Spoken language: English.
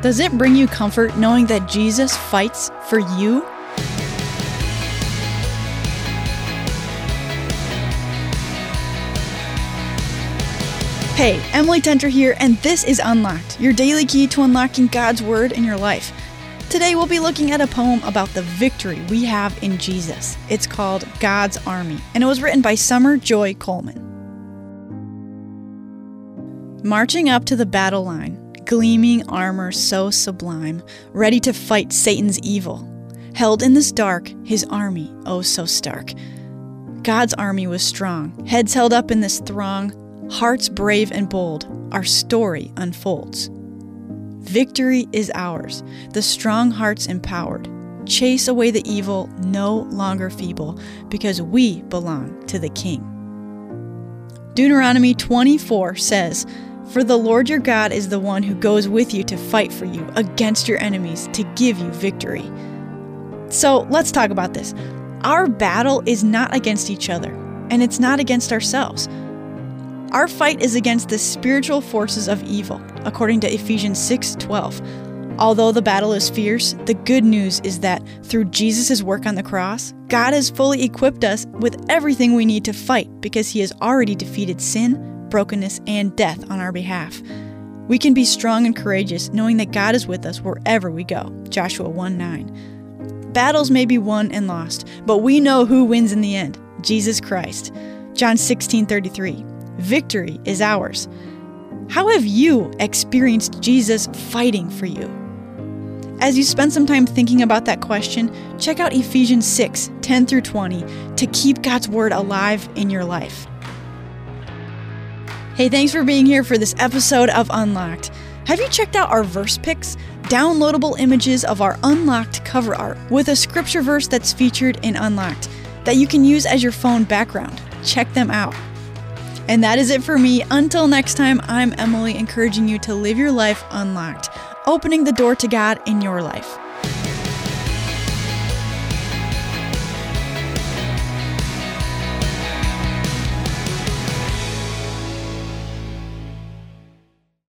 Does it bring you comfort knowing that Jesus fights for you? Hey, Emily Tenter here, and this is Unlocked, your daily key to unlocking God's Word in your life. Today we'll be looking at a poem about the victory we have in Jesus. It's called God's Army, and it was written by Summer Joy Coleman. Marching up to the battle line, gleaming armor so sublime, ready to fight Satan's evil. Held in this dark, his army, oh so stark. God's army was strong, heads held up in this throng, hearts brave and bold, our story unfolds. Victory is ours, the strong hearts empowered. Chase away the evil, no longer feeble, because we belong to the King. Deuteronomy 24 says, For the Lord your God is the one who goes with you to fight for you against your enemies to give you victory. So let's talk about this. Our battle is not against each other, and it's not against ourselves. Our fight is against the spiritual forces of evil, according to Ephesians 6:12. Although the battle is fierce, the good news is that through Jesus' work on the cross, God has fully equipped us with everything we need to fight because he has already defeated sin, brokenness, and death on our behalf. We can be strong and courageous knowing that God is with us wherever we go. Joshua 1 9. Battles may be won and lost, but we know who wins in the end Jesus Christ. John 16 33. Victory is ours. How have you experienced Jesus fighting for you? As you spend some time thinking about that question, check out Ephesians 6 10 through 20 to keep God's Word alive in your life. Hey, thanks for being here for this episode of Unlocked. Have you checked out our verse picks? Downloadable images of our Unlocked cover art with a scripture verse that's featured in Unlocked that you can use as your phone background. Check them out. And that is it for me. Until next time, I'm Emily, encouraging you to live your life unlocked, opening the door to God in your life.